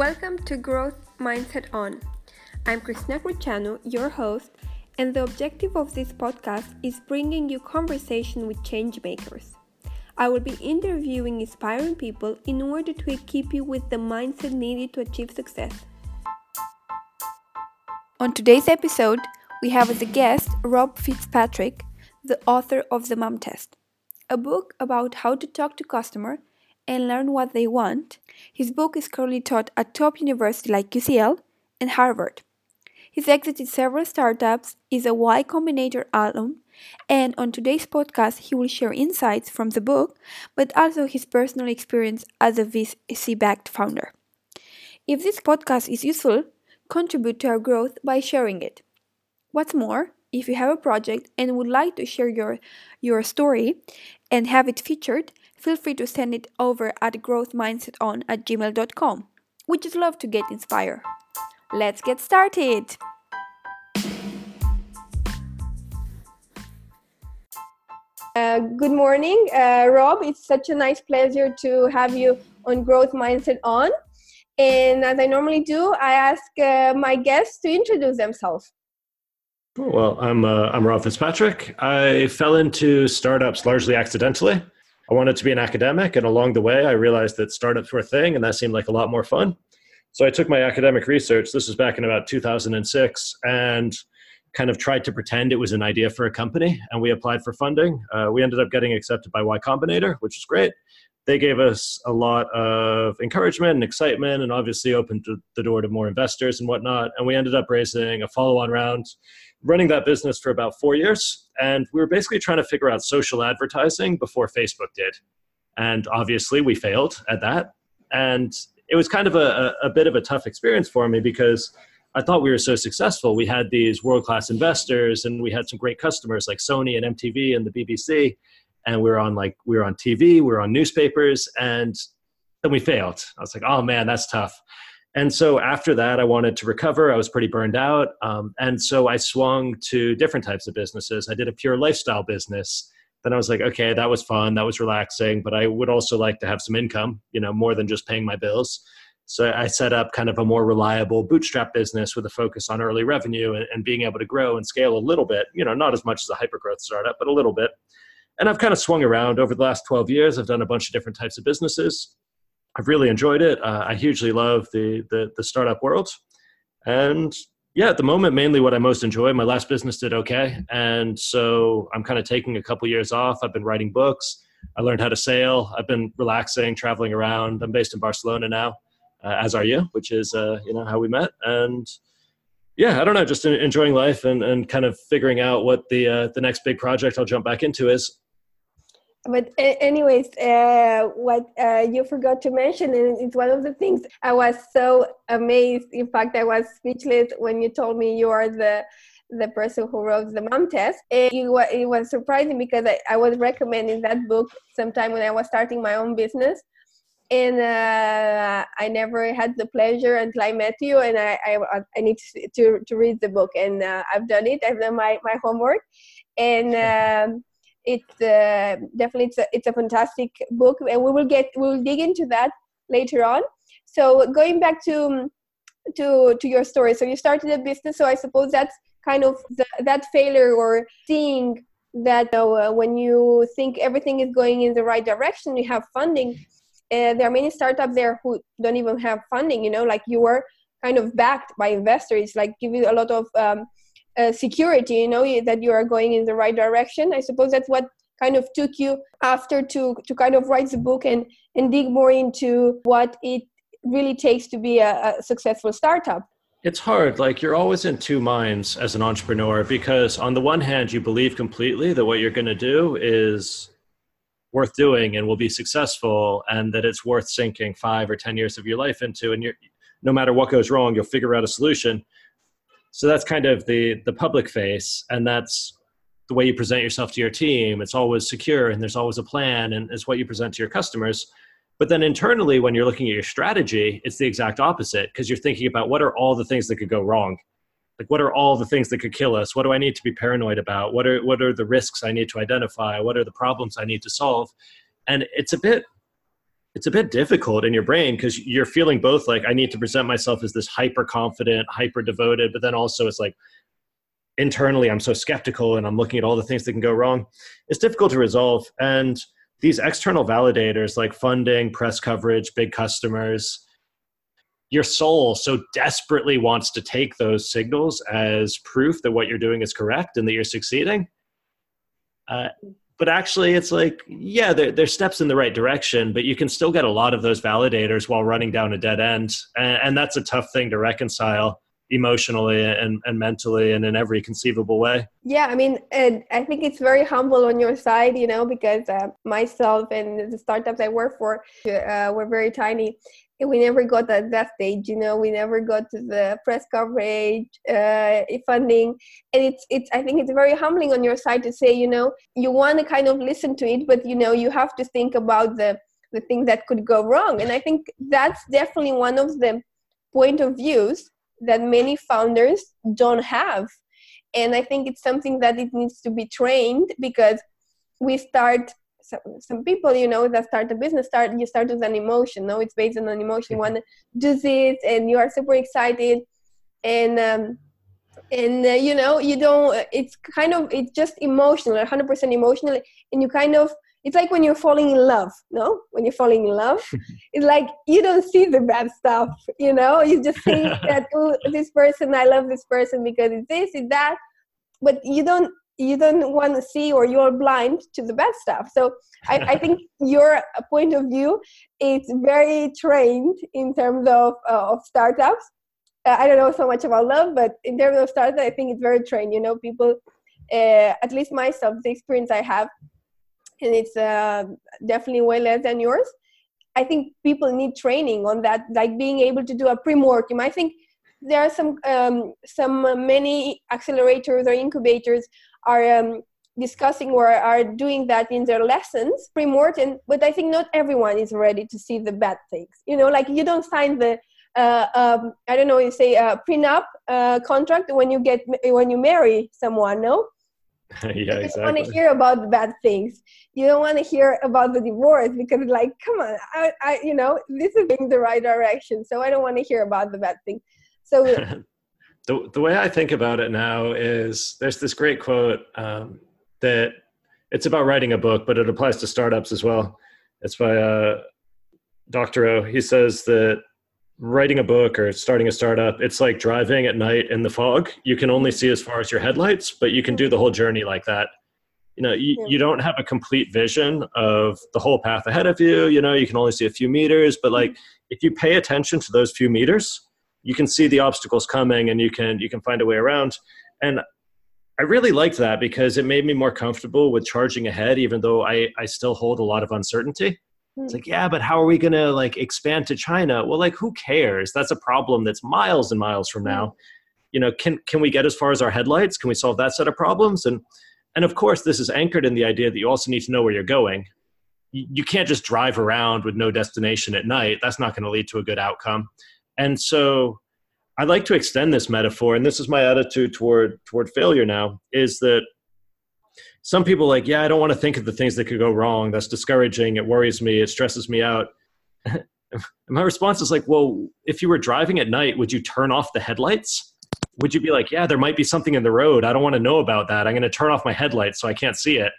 Welcome to Growth Mindset On. I'm Christina Cruciano, your host, and the objective of this podcast is bringing you conversation with change makers. I will be interviewing inspiring people in order to equip you with the mindset needed to achieve success. On today's episode, we have as a guest Rob Fitzpatrick, the author of The Mom Test, a book about how to talk to customer and learn what they want. His book is currently taught at top universities like UCL and Harvard. He's exited several startups, is a Y Combinator alum, and on today's podcast, he will share insights from the book, but also his personal experience as a VC backed founder. If this podcast is useful, contribute to our growth by sharing it. What's more, if you have a project and would like to share your, your story and have it featured, feel free to send it over at growthmindseton at gmail.com. We just love to get inspired. Let's get started! Uh, good morning, uh, Rob. It's such a nice pleasure to have you on Growth Mindset On. And as I normally do, I ask uh, my guests to introduce themselves. Well, I'm uh, I'm Rob Fitzpatrick. I fell into startups largely accidentally. I wanted to be an academic, and along the way, I realized that startups were a thing, and that seemed like a lot more fun. So I took my academic research. This was back in about 2006, and kind of tried to pretend it was an idea for a company. And we applied for funding. Uh, we ended up getting accepted by Y Combinator, which is great. They gave us a lot of encouragement and excitement, and obviously opened the door to more investors and whatnot. And we ended up raising a follow-on round running that business for about four years. And we were basically trying to figure out social advertising before Facebook did. And obviously, we failed at that. And it was kind of a, a bit of a tough experience for me because I thought we were so successful. We had these world class investors and we had some great customers like Sony and MTV and the BBC. And we were on like, we were on TV, we were on newspapers, and then we failed. I was like, oh man, that's tough. And so after that, I wanted to recover. I was pretty burned out. Um, and so I swung to different types of businesses. I did a pure lifestyle business. Then I was like, okay, that was fun. That was relaxing. But I would also like to have some income, you know, more than just paying my bills. So I set up kind of a more reliable bootstrap business with a focus on early revenue and, and being able to grow and scale a little bit, you know, not as much as a hyper growth startup, but a little bit. And I've kind of swung around over the last 12 years. I've done a bunch of different types of businesses. I've really enjoyed it. Uh, I hugely love the, the, the startup world, and yeah, at the moment, mainly what I most enjoy. My last business did okay, and so I'm kind of taking a couple years off. I've been writing books. I learned how to sail. I've been relaxing, traveling around. I'm based in Barcelona now, uh, as are you, which is uh, you know how we met. And yeah, I don't know, just enjoying life and, and kind of figuring out what the uh, the next big project I'll jump back into is but anyways uh, what uh, you forgot to mention and it's one of the things i was so amazed in fact i was speechless when you told me you are the the person who wrote the mom test. It, it was surprising because I, I was recommending that book sometime when i was starting my own business. And uh, I never had the pleasure until I met you, and I I, I need to, to read the book, and uh, I've done it. I've done my my homework, and um, it's uh, definitely it's a, it's a fantastic book and we will get we will dig into that later on. So going back to to to your story so you started a business so i suppose that's kind of the, that failure or seeing that uh, when you think everything is going in the right direction you have funding uh, there are many startups there who don't even have funding you know like you were kind of backed by investors like give you a lot of um, uh, security you know that you are going in the right direction? I suppose that's what kind of took you after to to kind of write the book and and dig more into what it really takes to be a, a successful startup. It's hard. Like you're always in two minds as an entrepreneur because on the one hand you believe completely that what you're going to do is worth doing and will be successful and that it's worth sinking five or ten years of your life into and you're no matter what goes wrong you'll figure out a solution so that's kind of the the public face and that's the way you present yourself to your team. It's always secure and there's always a plan and it's what you present to your customers. But then internally when you're looking at your strategy it's the exact opposite because you're thinking about what are all the things that could go wrong? Like what are all the things that could kill us? What do i need to be paranoid about? What are what are the risks i need to identify? What are the problems i need to solve? And it's a bit it's a bit difficult in your brain because you're feeling both like I need to present myself as this hyper confident, hyper devoted, but then also it's like internally I'm so skeptical and I'm looking at all the things that can go wrong. It's difficult to resolve. And these external validators like funding, press coverage, big customers, your soul so desperately wants to take those signals as proof that what you're doing is correct and that you're succeeding. Uh, but actually, it's like, yeah, there, there's steps in the right direction, but you can still get a lot of those validators while running down a dead end. And, and that's a tough thing to reconcile emotionally and, and mentally and in every conceivable way yeah i mean and i think it's very humble on your side you know because uh, myself and the startups i work for uh, were very tiny we never got at that stage you know we never got to the press coverage uh, funding. And it's it's i think it's very humbling on your side to say you know you want to kind of listen to it but you know you have to think about the the things that could go wrong. And i think that's definitely one of the point of views that many founders don't have. And i think it's something that it needs to be trained because we start some, some people you know that start a business start you start with an emotion no it's based on an emotion. You want to do this and you are super excited and um, and uh, you know you don't it's kind of it's just emotional 100% emotional and you kind of it's like when you're falling in love no? When you're falling in love it's like you don't see the bad stuff you know? You just think that oh this person i love this person because it's this it's that but you don't you don't want to see or you're blind to the bad stuff. So I, I, think your point of view is very trained in terms of uh, of startups. Uh, i don't know so much about love but in terms of startups i think it's very trained. You know people uh, at least myself the experience i have and it's uh, definitely way less than yours. I think people need training on that like being able to do a pre-mortem i think there are some um, some many accelerators or incubators are um, discussing or are doing that in their lessons pre-mortem but i think not everyone is ready to see the bad things. You know like you don't sign the uh, um, i don't know you say a prenup uh, contract when you get when you marry someone no? Yeah you don't exactly. want to hear about the bad things. You don't want to hear about the divorce because like come on I, I you know this is in the right direction so i don't want to hear about the bad thing. So the, the way I think about it now is there's this great quote um, that it's about writing a book, but it applies to startups as well. It's by uh, O. He says that writing a book or starting a startup, it's like driving at night in the fog. You can only see as far as your headlights, but you can do the whole journey like that. You know, you, you don't have a complete vision of the whole path ahead of you. You know, you can only see a few meters, but like if you pay attention to those few meters, you can see the obstacles coming and you can you can find a way around. And i really liked that because it made me more comfortable with charging ahead even though i i still hold a lot of uncertainty. Hmm. It's like yeah but how are we going to like expand to china? Well like who cares? That's a problem that's miles and miles from hmm. now. You know can can we get as far as our headlights? Can we solve that set of problems? And and of course this is anchored in the idea that you also need to know where you're going. You, you can't just drive around with no destination at night. That's not going to lead to a good outcome and so I like to extend this metaphor, and this is my attitude toward toward failure now, is that some people like, yeah, I don't want to think of the things that could go wrong. That's discouraging. It worries me. It stresses me out. my response is like, well, if you were driving at night, would you turn off the headlights? Would you be like, yeah, there might be something in the road. I don't want to know about that. I'm going to turn off my headlights so I can't see it.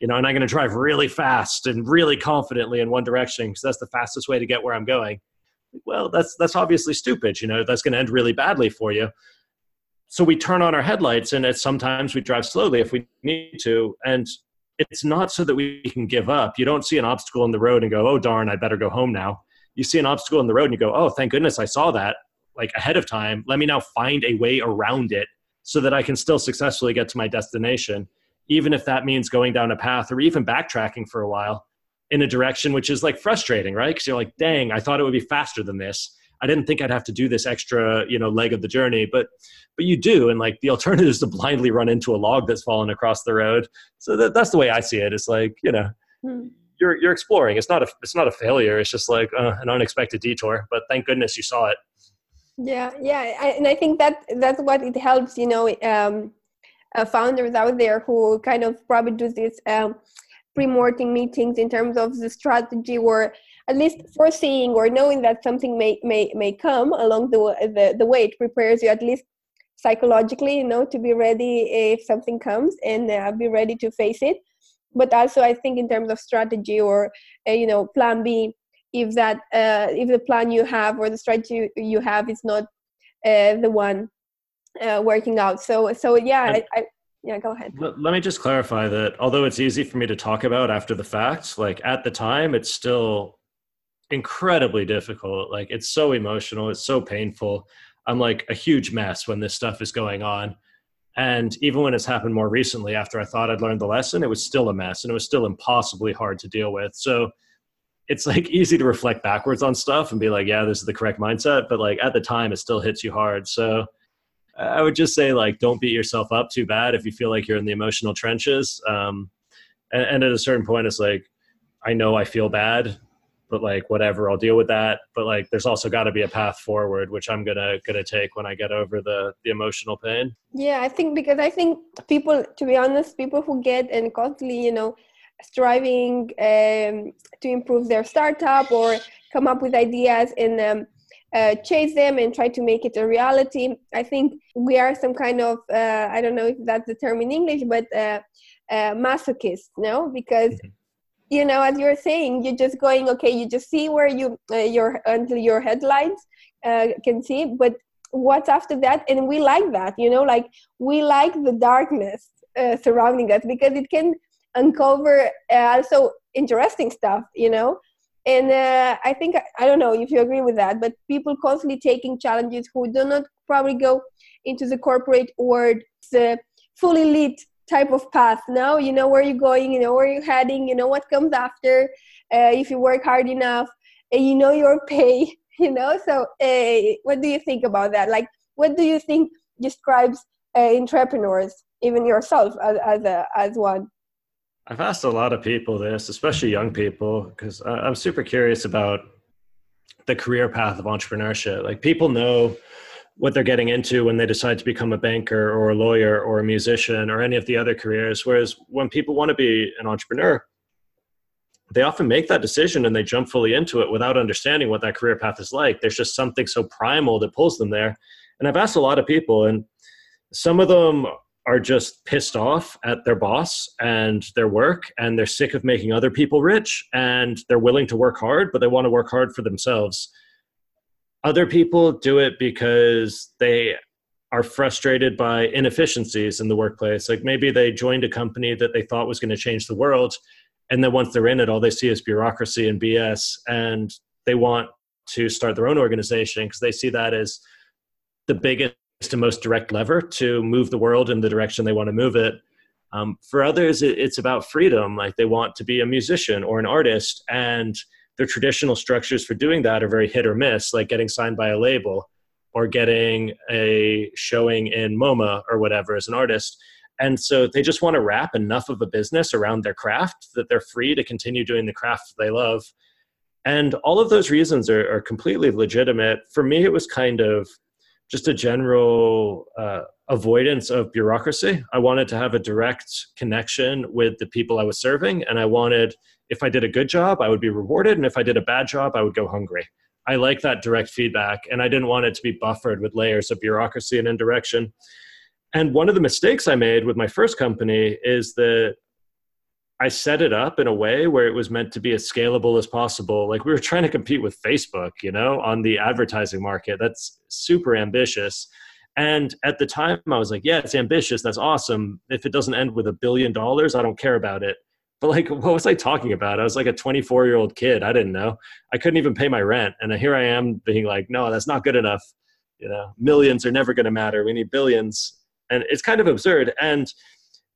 You know, and I'm going to drive really fast and really confidently in one direction because that's the fastest way to get where I'm going well, that's that's obviously stupid. You know, that's going to end really badly for you. So we turn on our headlights, and it's, sometimes we drive slowly if we need to. And it's not so that we can give up. You don't see an obstacle in the road and go, "Oh darn, I better go home now." You see an obstacle in the road and you go, "Oh, thank goodness I saw that like ahead of time. Let me now find a way around it so that I can still successfully get to my destination." even if that means going down a path or even backtracking for a while in a direction which is like frustrating, right? Because you're like, dang, I thought it would be faster than this. I didn't think I'd have to do this extra, you know, leg of the journey, but but you do, and like the alternative is to blindly run into a log that's fallen across the road. So that, that's the way I see it. It's like you know, hmm. you're you're exploring. It's not a it's not a failure. It's just like uh, an unexpected detour. But thank goodness you saw it. Yeah, yeah, I, and I think that that's what it helps. You know, um, uh, founders out there who kind of probably do this. Um, pre-mortem meetings in terms of the strategy or at least foreseeing or knowing that something may may may come along the the, the way. It prepares you at least psychologically you know to be ready if something comes and uh, be ready to face it. But also i think in terms of strategy or uh, you know plan b if that uh, if the plan you have or the strategy you have is not uh, the one uh, working out. So so yeah I, I, yeah go ahead. Let me just clarify that although it's easy for me to talk about after the fact like at the time it's still incredibly difficult. Like it's so emotional it's so painful. I'm like a huge mess when this stuff is going on. And even when it's happened more recently after i thought i'd learned the lesson it was still a mess and it was still impossibly hard to deal with. So it's like easy to reflect backwards on stuff and be like yeah this is the correct mindset but like at the time it still hits you hard. So I would just say like don't beat yourself up too bad if you feel like you're in the emotional trenches. Um, and, and at a certain point, it's like I know I feel bad, but like whatever, I'll deal with that. But like there's also got to be a path forward, which I'm gonna gonna take when I get over the the emotional pain. Yeah, I think because I think people, to be honest, people who get and constantly, you know, striving um, to improve their startup or come up with ideas and um, uh, chase them and try to make it a reality. I think we are some kind of uh, I don't know if that's the term in English, but uh, uh masochist, no? Because mm-hmm. you know, as you're saying, you're just going okay. You just see where you uh, your until your headlines uh, can see, but what's after that? And we like that, you know, like we like the darkness surrounding us because it can uncover also interesting stuff, you know and uh, i think i don't know if you agree with that but people constantly taking challenges who do not probably go into the corporate or the full elite type of path. Now you know where you're going you know where you're heading you know what comes after uh, if you work hard enough and you know your pay you know? So uh, what do you think about that? Like what do you think describes uh, entrepreneurs even yourself as, as, a, as one I've asked a lot of people this, especially young people, because I'm super curious about the career path of entrepreneurship. Like people know what they're getting into when they decide to become a banker or a lawyer or a musician or any of the other careers. Whereas when people want to be an entrepreneur, they often make that decision and they jump fully into it without understanding what that career path is like. There's just something so primal that pulls them there. And I've asked a lot of people, and some of them are just pissed off at their boss and their work and they're sick of making other people rich and they're willing to work hard but they want to work hard for themselves. Other people do it because they are frustrated by inefficiencies in the workplace. Like maybe they joined a company that they thought was going to change the world and then once they're in it all they see is bureaucracy and bs and they want to start their own organization because they see that as the biggest and most direct lever to move the world in the direction they want to move it. Um, for others, it, it's about freedom. Like they want to be a musician or an artist, and the traditional structures for doing that are very hit or miss, like getting signed by a label or getting a showing in MoMA or whatever as an artist. And so they just want to wrap enough of a business around their craft that they're free to continue doing the craft they love. And all of those reasons are, are completely legitimate. For me, it was kind of just a general uh, avoidance of bureaucracy. I wanted to have a direct connection with the people I was serving, and I wanted, if I did a good job, I would be rewarded, and if I did a bad job, I would go hungry. I like that direct feedback, and I didn't want it to be buffered with layers of bureaucracy and indirection. And one of the mistakes I made with my first company is that I set it up in a way where it was meant to be as scalable as possible. Like we were trying to compete with Facebook, you know, on the advertising market. That's super ambitious. And at the time, I was like, yeah, it's ambitious. That's awesome. If it doesn't end with a billion dollars, I don't care about it. But like, what was I talking about? I was like a 24 year old kid. I didn't know. I couldn't even pay my rent. And here I am being like, no, that's not good enough. You know, millions are never going to matter. We need billions. And it's kind of absurd. And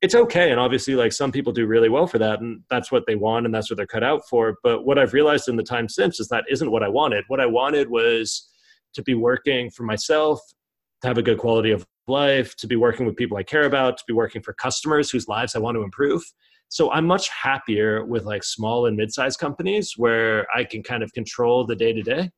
it's okay and obviously like some people do really well for that and that's what they want and that's what they're cut out for but what i've realized in the time since is that isn't what i wanted. What i wanted was to be working for myself to have a good quality of life to be working with people i care about to be working for customers whose lives i want to improve. So i'm much happier with like small and mid-sized companies where i can kind of control the day to day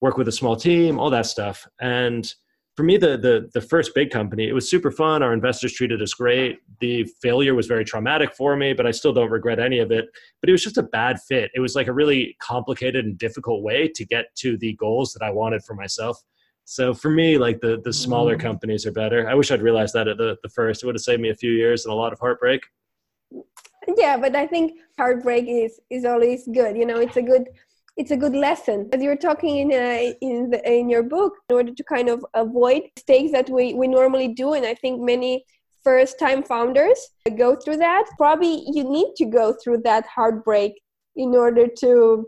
work with a small team all that stuff and for me, the, the the first big company, it was super fun. Our investors treated us great. The failure was very traumatic for me, but I still don't regret any of it. But it was just a bad fit. It was like a really complicated and difficult way to get to the goals that I wanted for myself. So for me, like the the smaller mm-hmm. companies are better. I wish I'd realized that at the, the first. It would have saved me a few years and a lot of heartbreak. Yeah, but I think heartbreak is is always good. You know, it's a good it's a good lesson. As you're talking in uh, in the, in your book in order to kind of avoid mistakes that we we normally do and i think many first time founders go through that probably you need to go through that heartbreak in order to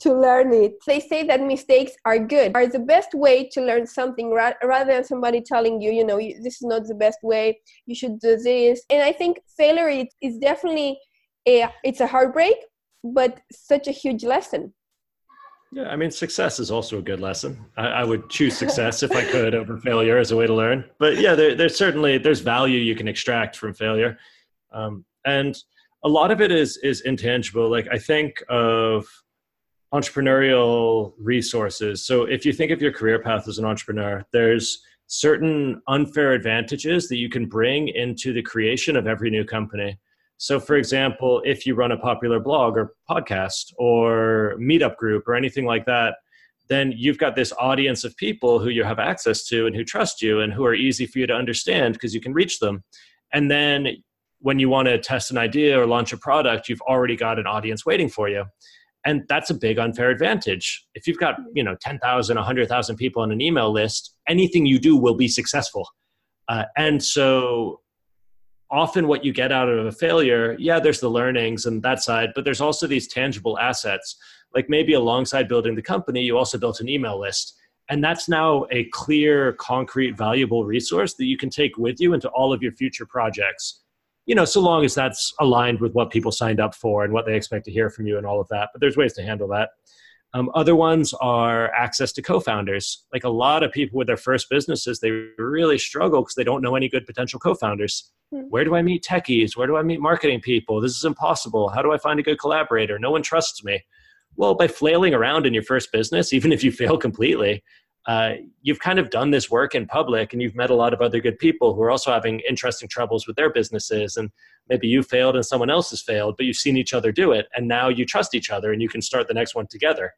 to learn it. They say that mistakes are good are the best way to learn something ra- rather than somebody telling you you know you, this is not the best way you should do this. And i think failure is, is definitely a it's a heartbreak but such a huge lesson yeah, I mean, success is also a good lesson. I, I, would choose success if I could over failure as a way to learn. But yeah, there, there's certainly there's value you can extract from failure, um, and a lot of it is is intangible. Like I think of entrepreneurial resources. So if you think of your career path as an entrepreneur, there's certain unfair advantages that you can bring into the creation of every new company. So, for example, if you run a popular blog or podcast or meetup group or anything like that, then you've got this audience of people who you have access to and who trust you and who are easy for you to understand because you can reach them. And then when you want to test an idea or launch a product, you've already got an audience waiting for you. And that's a big unfair advantage. If you've got, you know, 10,000, 100,000 people on an email list, anything you do will be successful. Uh, and so often what you get out of a failure, yeah, there's the learnings and that side, but there's also these tangible assets. Like maybe alongside building the company, you also built an email list. And that's now a clear, concrete, valuable resource that you can take with you into all of your future projects. You know, so long as that's aligned with what people signed up for and what they expect to hear from you and all of that. But there's ways to handle that. Um, other ones are access to co-founders. Like a lot of people with their first businesses, they really struggle because they don't know any good potential co-founders. Hmm. Where do I meet techies? Where do I meet marketing people? This is impossible. How do I find a good collaborator? No one trusts me. Well, by flailing around in your first business, even if you fail completely, uh, you've kind of done this work in public and you've met a lot of other good people who are also having interesting troubles with their businesses. And maybe you failed and someone else has failed, but you've seen each other do it. And now you trust each other and you can start the next one together.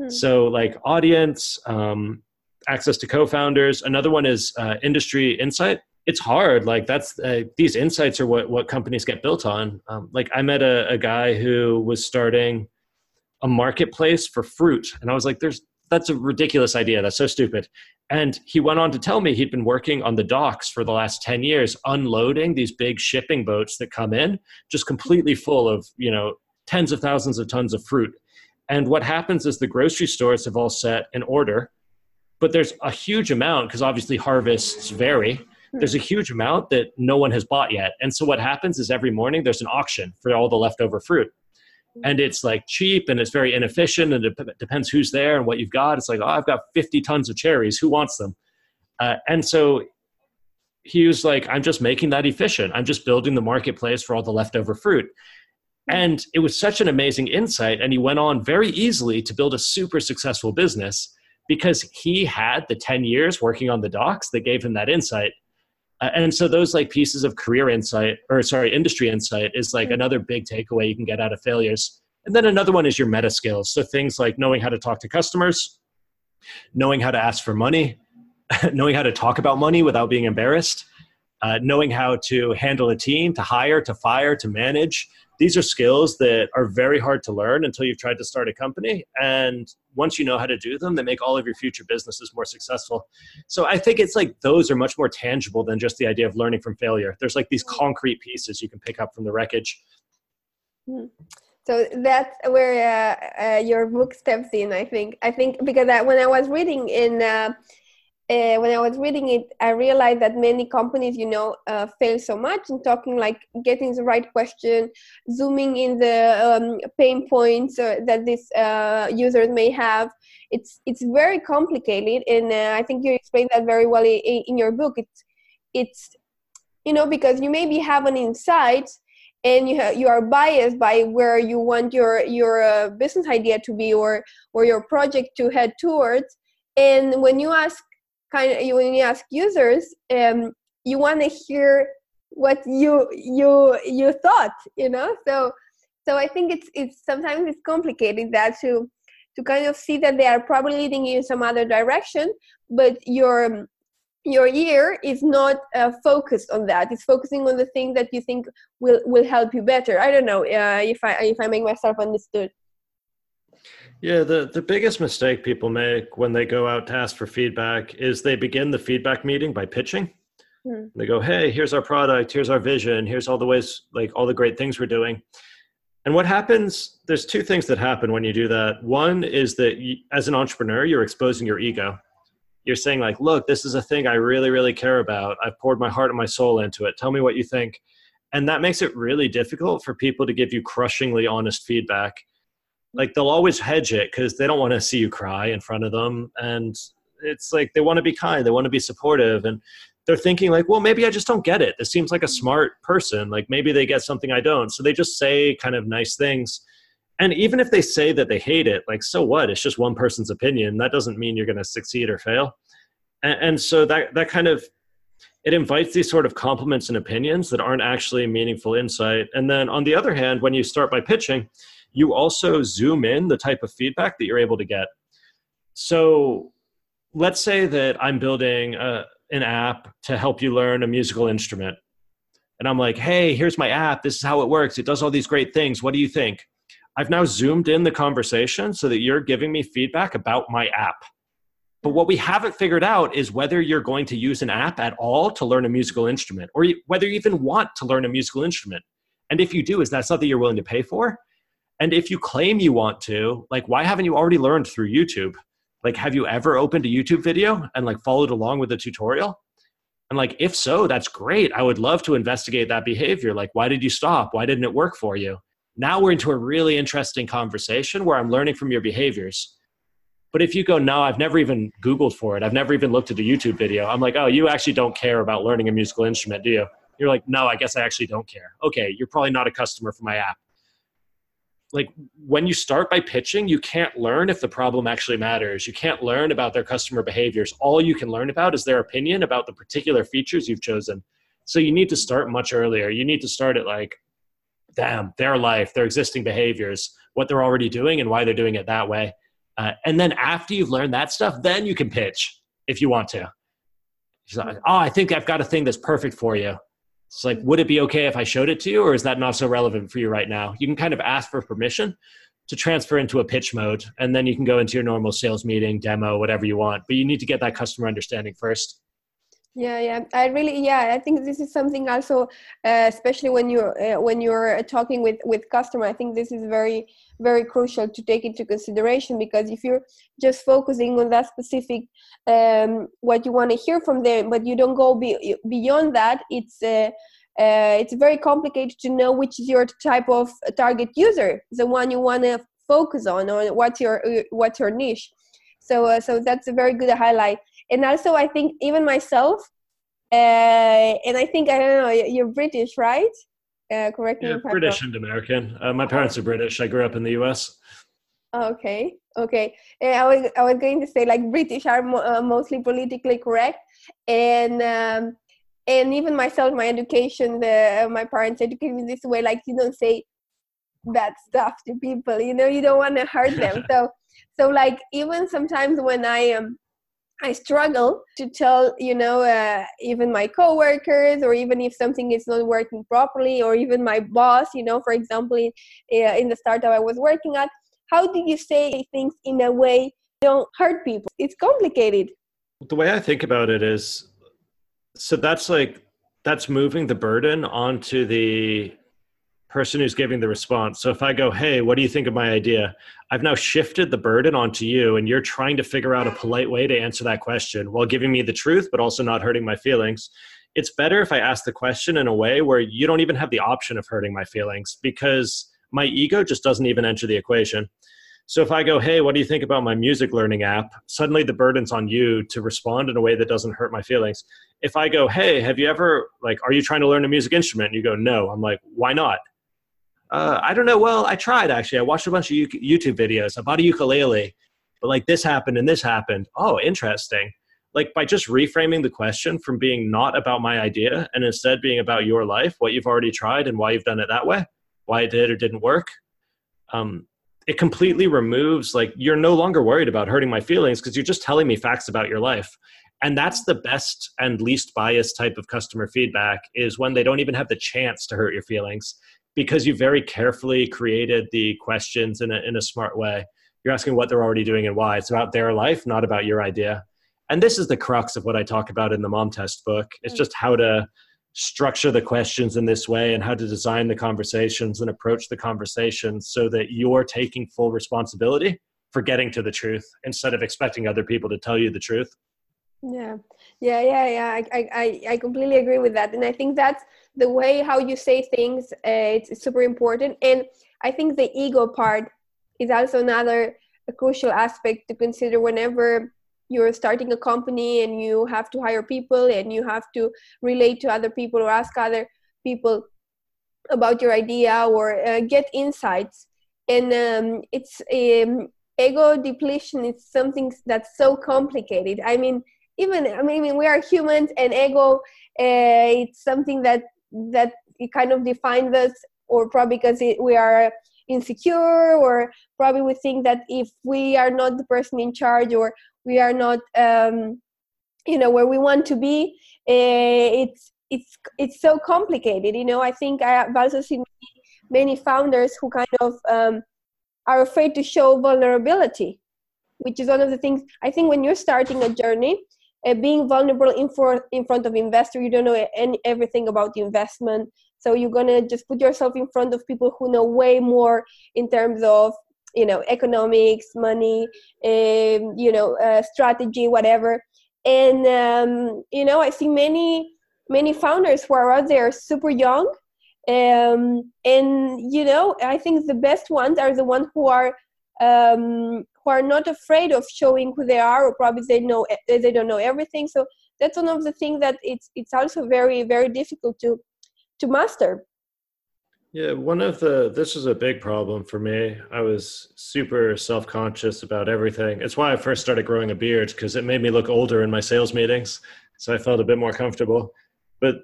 Hmm. So, like audience, um, access to co-founders. Another one is uh, industry insight. It's hard. Like that's uh, these insights are what what companies get built on. Um, like I met a, a guy who was starting a marketplace for fruit, and I was like, "There's that's a ridiculous idea. That's so stupid." And he went on to tell me he'd been working on the docks for the last 10 years, unloading these big shipping boats that come in, just completely full of, you know, tens of thousands of tons of fruit. And what happens is the grocery stores have all set an order, but there's a huge amount because obviously harvests vary. There's a huge amount that no one has bought yet. And so what happens is every morning there's an auction for all the leftover fruit. And it's like cheap and it's very inefficient and it depends who's there and what you've got. It's like, oh, I've got 50 tons of cherries. Who wants them? Uh, and so he was like, I'm just making that efficient. I'm just building the marketplace for all the leftover fruit. And it was such an amazing insight. And he went on very easily to build a super successful business because he had the 10 years working on the docks that gave him that insight. Uh, and so those like pieces of career insight or sorry, industry insight is like mm-hmm. another big takeaway you can get out of failures. And then another one is your meta skills. So things like knowing how to talk to customers, knowing how to ask for money, knowing how to talk about money without being embarrassed, uh, knowing how to handle a team, to hire, to fire, to manage, these are skills that are very hard to learn until you've tried to start a company. And once you know how to do them they make all of your future businesses more successful. So i think it's like those are much more tangible than just the idea of learning from failure. There's like these concrete pieces you can pick up from the wreckage. Hmm. so that's where uh, uh, your book steps in i think. I think because I, when i was reading in uh, uh, when I was reading it, I realized that many companies, you know, uh, fail so much in talking like getting the right question, zooming in the um, pain points uh, that these uh, users may have. It's it's very complicated, and uh, I think you explained that very well in, in your book. It's it's you know because you maybe have an insight and you you are biased by where you want your your uh, business idea to be or or your project to head towards and when you ask kind of when you ask users, um, you want to hear what you you you thought, you know. So so I think it's it's sometimes it's complicated that to to kind of see that they are probably leading you in some other direction, but your your ear is not uh, focused on that. It's focusing on the thing that you think will will help you better. I don't know uh, if i if i make myself understood yeah the the biggest mistake people make when they go out to ask for feedback is they begin the feedback meeting by pitching. Hmm. they go hey here's our product here's our vision here's all the ways like all the great things we're doing. And what happens there's two things that happen when you do that. One is that you, as an entrepreneur you're exposing your ego. You're saying like look this is a thing i really really care about. I've poured my heart and my soul into it. Tell me what you think. And that makes it really difficult for people to give you crushingly honest feedback like they'll always hedge it because they don't want to see you cry in front of them and it's like they want to be kind they want to be supportive and they're thinking like well maybe i just don't get it. This seems like a smart person like maybe they get something i don't. So they just say kind of nice things and even if they say that they hate it like so what? It's just one person's opinion. That doesn't mean you're going to succeed or fail. And, and, so that that kind of it invites these sort of compliments and opinions that aren't actually meaningful insight and then on the other hand when you start by pitching you also zoom in the type of feedback that you're able to get so let's say that i'm building a, an app to help you learn a musical instrument and i'm like hey here's my app this is how it works it does all these great things what do you think I've now zoomed in the conversation so that you're giving me feedback about my app. But what we haven't figured out is whether you're going to use an app at all to learn a musical instrument or whether you even want to learn a musical instrument. And if you do, is that something you're willing to pay for? And if you claim you want to, like, why haven't you already learned through YouTube? Like, have you ever opened a YouTube video and like followed along with a tutorial? And like, if so, that's great. I would love to investigate that behavior. Like, why did you stop? Why didn't it work for you? Now we're into a really interesting conversation where I'm learning from your behaviors. But if you go, no, I've never even Googled for it, I've never even looked at a YouTube video, I'm like, oh, you actually don't care about learning a musical instrument, do you? You're like, no, I guess I actually don't care. Okay, you're probably not a customer for my app. Like when you start by pitching, you can't learn if the problem actually matters. You can't learn about their customer behaviors. All you can learn about is their opinion about the particular features you've chosen. So you need to start much earlier. You need to start at like, them, their life, their existing behaviors, what they're already doing, and why they're doing it that way. Uh, and then after you've learned that stuff, then you can pitch if you want to. Like, oh, I think I've got a thing that's perfect for you. It's like, would it be okay if I showed it to you, or is that not so relevant for you right now? You can kind of ask for permission to transfer into a pitch mode, and then you can go into your normal sales meeting, demo, whatever you want. But you need to get that customer understanding first yeah yeah. I really yeah i think this is something also uh, especially when you're uh, when you're talking with with customer i think this is very very crucial to take into consideration because if you're just focusing on that specific um, what you want to hear from them but you don't go be, beyond that it's uh, uh, it's very complicated to know which is your type of target user the one you want to focus on or what's your what's your niche. So uh, so that's a very good highlight and also i think even myself uh, and i think i don't know you're british right? Uh, correct me yeah, british and american. Uh, my parents are british. I grew up in the us okay okay. And i was i was going to say like british are mo- uh, mostly politically correct. And um, and even myself my education the, my parents educated me this way like you don't say bad stuff to people you know you don't want to hurt them. So so like even sometimes when i am um, I struggle to tell, you know, uh, even my coworkers, or even if something is not working properly, or even my boss, you know, for example, in, uh, in the startup I was working at, how do you say things in a way don't hurt people? It's complicated. The way I think about it is, so that's like that's moving the burden onto the person who's giving the response. So if I go, hey, what do you think of my idea? I've now shifted the burden onto you, and you're trying to figure out a polite way to answer that question while giving me the truth, but also not hurting my feelings. It's better if I ask the question in a way where you don't even have the option of hurting my feelings because my ego just doesn't even enter the equation. So if I go, hey, what do you think about my music learning app? Suddenly the burden's on you to respond in a way that doesn't hurt my feelings. If I go, hey, have you ever, like, are you trying to learn a music instrument? And you go, no. I'm like, why not? Uh, I don't know. Well, I tried actually. I watched a bunch of YouTube videos. I bought a ukulele, but like this happened and this happened. Oh, interesting. like by just reframing the question from being not about my idea and instead being about your life, what you've already tried and why you've done it that way, why it did or didn't work. Um, it completely removes like you're no longer worried about hurting my feelings because you're just telling me facts about your life and that's the best and least biased type of customer feedback is when they don't even have the chance to hurt your feelings because you very carefully created the questions in a, in a smart way. You're asking what they're already doing and why. It's about their life not about your idea. And this is the crux of what i talk about in the mom test book. It's mm. just how to structure the questions in this way and how to design the conversations and approach the conversations so that you're taking full responsibility for getting to the truth instead of expecting other people to tell you the truth. Yeah. Yeah yeah yeah. I i i completely agree with that. And i think that's the way how you say things uh, it's super important. And i think the ego part is also another crucial aspect to consider whenever you're starting a company and you have to hire people and you have to relate to other people or ask other people about your idea or uh, get insights. And um, it's um, ego depletion is something that's so complicated. I mean even i mean we are humans and ego uh, it's something that that it kind of defines us or probably because it, we are insecure or probably we think that if we are not the person in charge or we are not um, you know where we want to be uh, it's it's it's so complicated you know? I think i've also seen many founders who kind of um, are afraid to show vulnerability which is one of the things i think when you're starting a journey uh, being vulnerable in, for, in front of investor you don't know any, everything about investment. So you're gonna just put yourself in front of people who know way more in terms of you know economics money um, you know uh, strategy whatever. And um, you know i see many many founders who are out there super young um, and you know i think the best ones are the ones who are um, who are not afraid of showing who they are or probably they know eh, they don't know everything. So that's one of the things that it's it's also very very difficult to to master. Yeah one of the this is a big problem for me. I was super self-conscious about everything. It's why i first started growing a beard because it made me look older in my sales meetings so i felt a bit more comfortable. But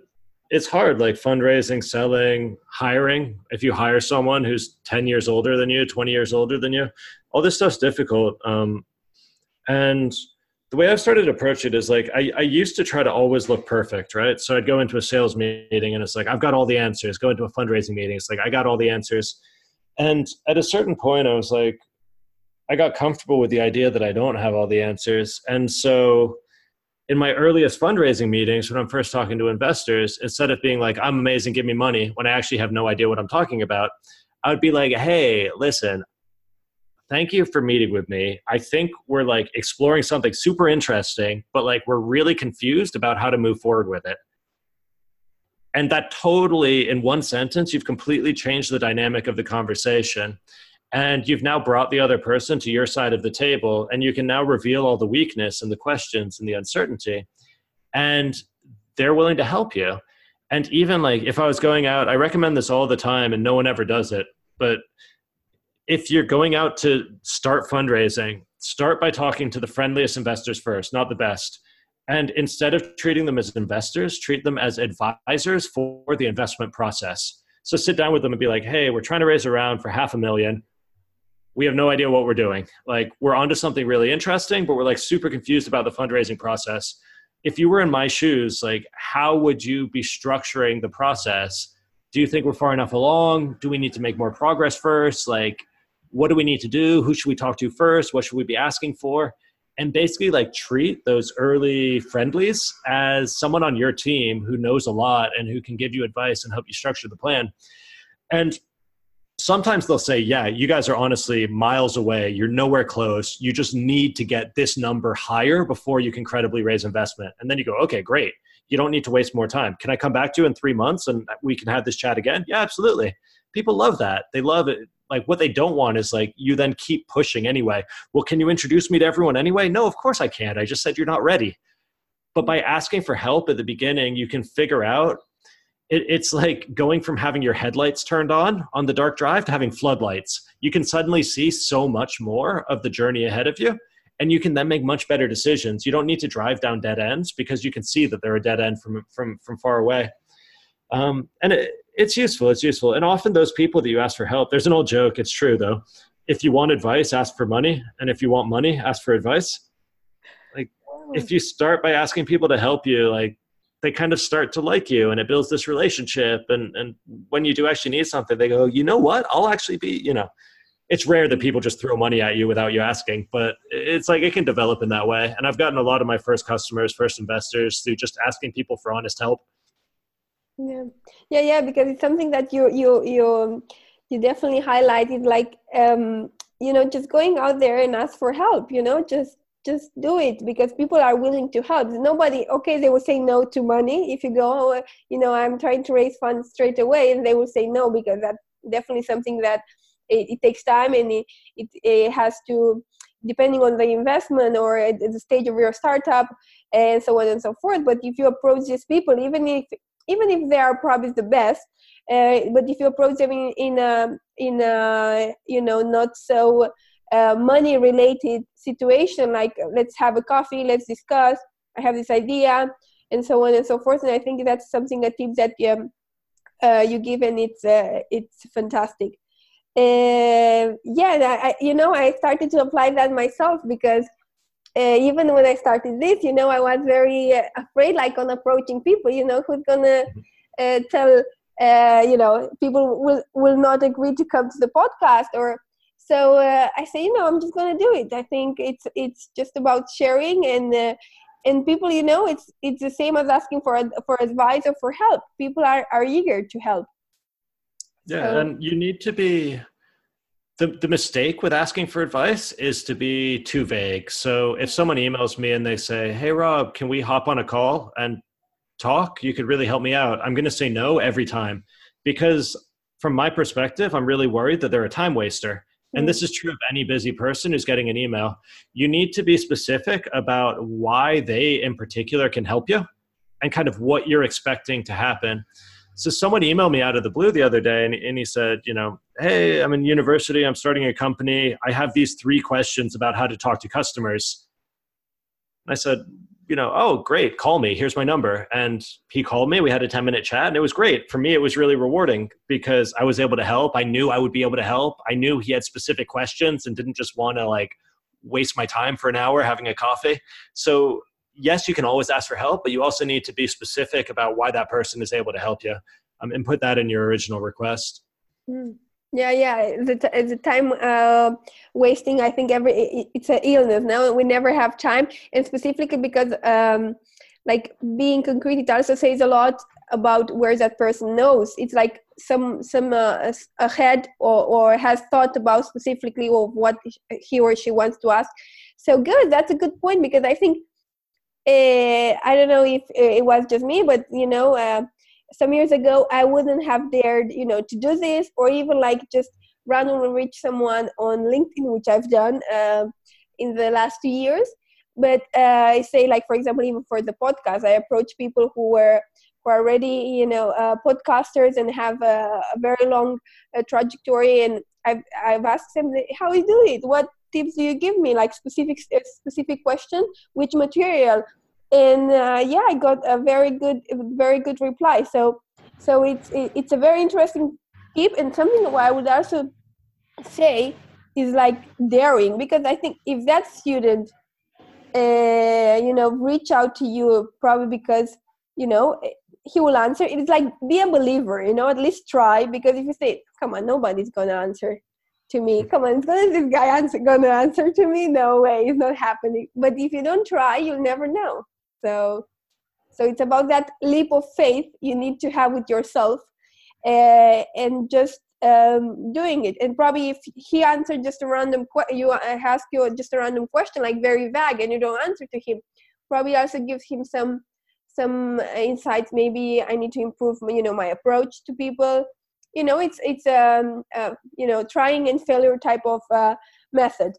it's hard like fundraising selling hiring. If you hire someone who's 10 years older than you 20 years older than you all this stuff's difficult um, and the way i've started to approach it is like I, I used to try to always look perfect right? So i'd go into a sales meeting and it's like i've got all the answers. Go into a fundraising meeting it's like i got all the answers. And at a certain point i was like i got comfortable with the idea that i don't have all the answers. And so in my earliest fundraising meetings when I'm first talking to investors, instead of being like, I'm amazing, give me money, when I actually have no idea what I'm talking about, I would be like, hey, listen, thank you for meeting with me. I think we're like exploring something super interesting, but like we're really confused about how to move forward with it. And that totally, in one sentence, you've completely changed the dynamic of the conversation and you've now brought the other person to your side of the table and you can now reveal all the weakness and the questions and the uncertainty. And they're willing to help you. And even like if i was going out i recommend this all the time and no one ever does it. But if you're going out to start fundraising start by talking to the friendliest investors first not the best. And instead of treating them as investors treat them as advisors for the investment process. So sit down with them and be like hey we're trying to raise around for half a million we have no idea what we're doing. Like we're onto something really interesting, but we're like super confused about the fundraising process. If you were in my shoes, like how would you be structuring the process? Do you think we're far enough along? Do we need to make more progress first? Like what do we need to do? Who should we talk to first? What should we be asking for? And basically like treat those early friendlies as someone on your team who knows a lot and who can give you advice and help you structure the plan. And sometimes they'll say, Yeah, you guys are honestly miles away. You're nowhere close. You just need to get this number higher before you can credibly raise investment. And then you go, Okay, great. You don't need to waste more time. Can I come back to you in three months and we can have this chat again? Yeah, absolutely. People love that. They love it. Like what they don't want is like you then keep pushing anyway. Well, can you introduce me to everyone anyway? No, of course I can't. I just said you're not ready. But by asking for help at the beginning, you can figure out it, it's like going from having your headlights turned on on the dark drive to having floodlights. You can suddenly see so much more of the journey ahead of you. and you can then make much better decisions. You don't need to drive down dead ends because you can see that they're a dead end from from from far away. Um, and it, it's useful it's useful. And often those people that you ask for help there's an old joke it's true though. If you want advice ask for money and if you want money ask for advice. Like if you start by asking people to help you like they kind of start to like you and it builds this relationship and and when you do actually need something they go you know what? I'll actually be you know. It's rare that people just throw money at you without you asking but it's like it can develop in that way and i've gotten a lot of my first customers first investors through just asking people for honest help. Yeah. Yeah yeah because it's something that you you you you definitely highlighted like um you know just going out there and ask for help you know just just do it because people are willing to help. Nobody okay they will say no to money. If you go oh, you know i'm trying to raise funds straight away and they will say no because that's definitely something that it, it takes time and it, it, it, has to depending on the investment or the stage of your startup and so on and so forth. But if you approach these people even if even if they are probably the best uh, but if you approach them in, in a in a you know not so uh, money related situation like let's have a coffee let's discuss i have this idea and so on and so forth. And i think that's something a tip that um, uh, you give and it's uh, it's fantastic. Uh, yeah I, you know i started to apply that myself because uh, even when i started this you know i was very uh, afraid like on approaching people you know who's gonna uh, tell you know people will will not agree to come to the podcast or so uh, i say you know i'm just going to do it. I think it's it's just about sharing and uh, and people you know it's it's the same as asking for for advice or for help. People are are eager to help. Yeah so, and you need to be the, the mistake with asking for advice is to be too vague. So if someone emails me and they say hey rob can we hop on a call and talk? You could really help me out. I'm going to say no every time because from my perspective i'm really worried that they're a time waster and this mm. is true of any busy person who's getting an email, you need to be specific about why they in particular can help you and kind of what you're expecting to happen. So someone emailed me out of the blue the other day and, and he said, you know, hey, I'm in university, I'm starting a company. I have these three questions about how to talk to customers. And I said, you know, oh, great, call me. Here's my number. And he called me. We had a 10 minute chat and it was great. For me, it was really rewarding because I was able to help. I knew I would be able to help. I knew he had specific questions and didn't just want to like waste my time for an hour having a coffee. So, yes, you can always ask for help, but you also need to be specific about why that person is able to help you um, and put that in your original request. Mm yeah yeah the, the time uh, wasting i think every it's an illness now we never have time and specifically because um, like being concrete it also says a lot about where that person knows. It's like some some uh, ahead or, or has thought about specifically of what he or she wants to ask. So good that's a good point because i think uh, i don't know if it was just me but you know uh, some years ago i wouldn't have dared you know to do this or even like just randomly reach someone on linkedin which i've done uh, in the last two years. But uh, i say like for example even for the podcast i approach people who were who are already you know uh, podcasters and have a, a very long uh, trajectory. And I've, I've asked them how you do it? What tips do you give me? Like specific specific question which material and uh, yeah i got a very good very good reply. So so it's it's a very interesting tip. And something i would also say is like daring. Because i think if that student uh, you know reach out to you probably because you know he will answer. It's like be a believer you know at least try. Because if you say come on nobody's gonna answer to me. Come on is this guy answer gonna answer to me? No way it's not happening. But if you don't try you'll never know so so it's about that leap of faith you need to have with yourself uh, and just um, doing it. And probably if he answered just a random you uh, ask you just a random question like very vague and you don't answer to him probably also gives him some some insights. Maybe i need to improve you know my approach to people. You know it's it's um uh, you know trying and failure type of uh, method.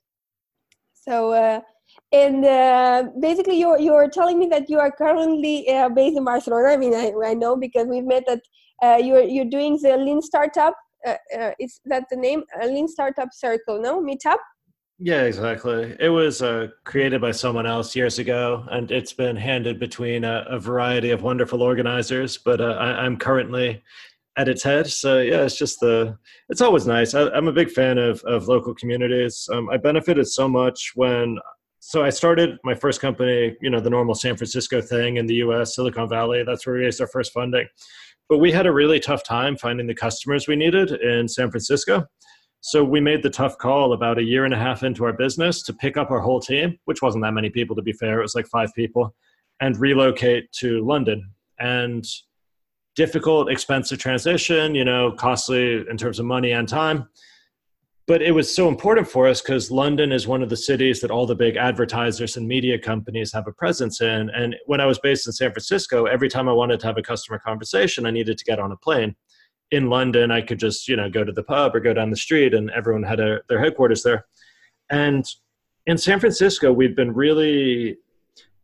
So uh, and uh, basically you're you're telling me that you are currently uh, based in barcelona i mean i, I know because we've met that uh, you're you're doing the lean startup uh, uh, is that the name lean startup circle no meetup Yeah, exactly. It was uh, created by someone else years ago, and it's been handed between a, a variety of wonderful organizers. But I, am currently at its head, so yeah, it's just the. It's always nice. I, am a big fan of of local communities. Um, I benefited so much when. So I started my first company, you know, the normal San Francisco thing in the U.S., Silicon Valley. That's where we raised our first funding. But we had a really tough time finding the customers we needed in San Francisco so we made the tough call about a year and a half into our business to pick up our whole team, which wasn't that many people to be fair, it was like five people, and relocate to London. And difficult, expensive transition, you know, costly in terms of money and time. But it was so important for us because London is one of the cities that all the big advertisers and media companies have a presence in. And when I was based in San Francisco, every time I wanted to have a customer conversation, I needed to get on a plane in London, I could just you know go to the pub or go down the street, and everyone had a, their headquarters there. And in San Francisco, we've been really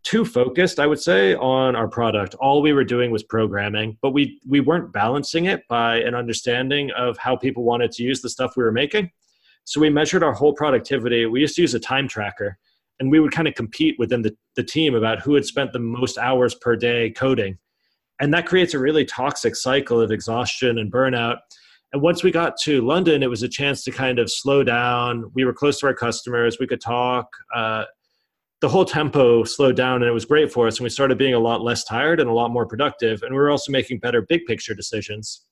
too focused, I would say, on our product. All we were doing was programming, but we we weren't balancing it by an understanding of how people wanted to use the stuff we were making. So we measured our whole productivity. We used to use a time tracker, and we would kind of compete within the, the team about who had spent the most hours per day coding. And that creates a really toxic cycle of exhaustion and burnout. And once we got to london it was a chance to kind of slow down. We were close to our customers. We could talk. Uh, the whole tempo slowed down and it was great for us and we started being a lot less tired and a lot more productive and we were also making better big picture decisions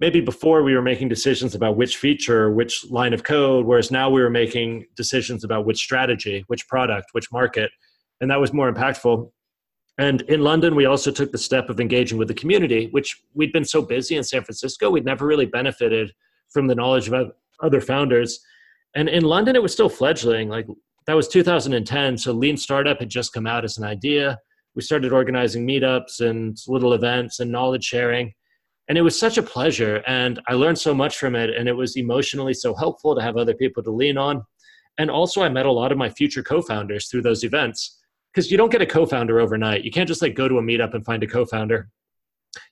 maybe before we were making decisions about which feature which line of code whereas now we were making decisions about which strategy which product which market and that was more impactful and in London, we also took the step of engaging with the community, which we'd been so busy in San Francisco, we'd never really benefited from the knowledge of other founders. And in London, it was still fledgling. Like that was 2010. So Lean Startup had just come out as an idea. We started organizing meetups and little events and knowledge sharing. And it was such a pleasure. And I learned so much from it. And it was emotionally so helpful to have other people to lean on. And also, I met a lot of my future co founders through those events because you don't get a co-founder overnight. You can't just like go to a meetup and find a co-founder.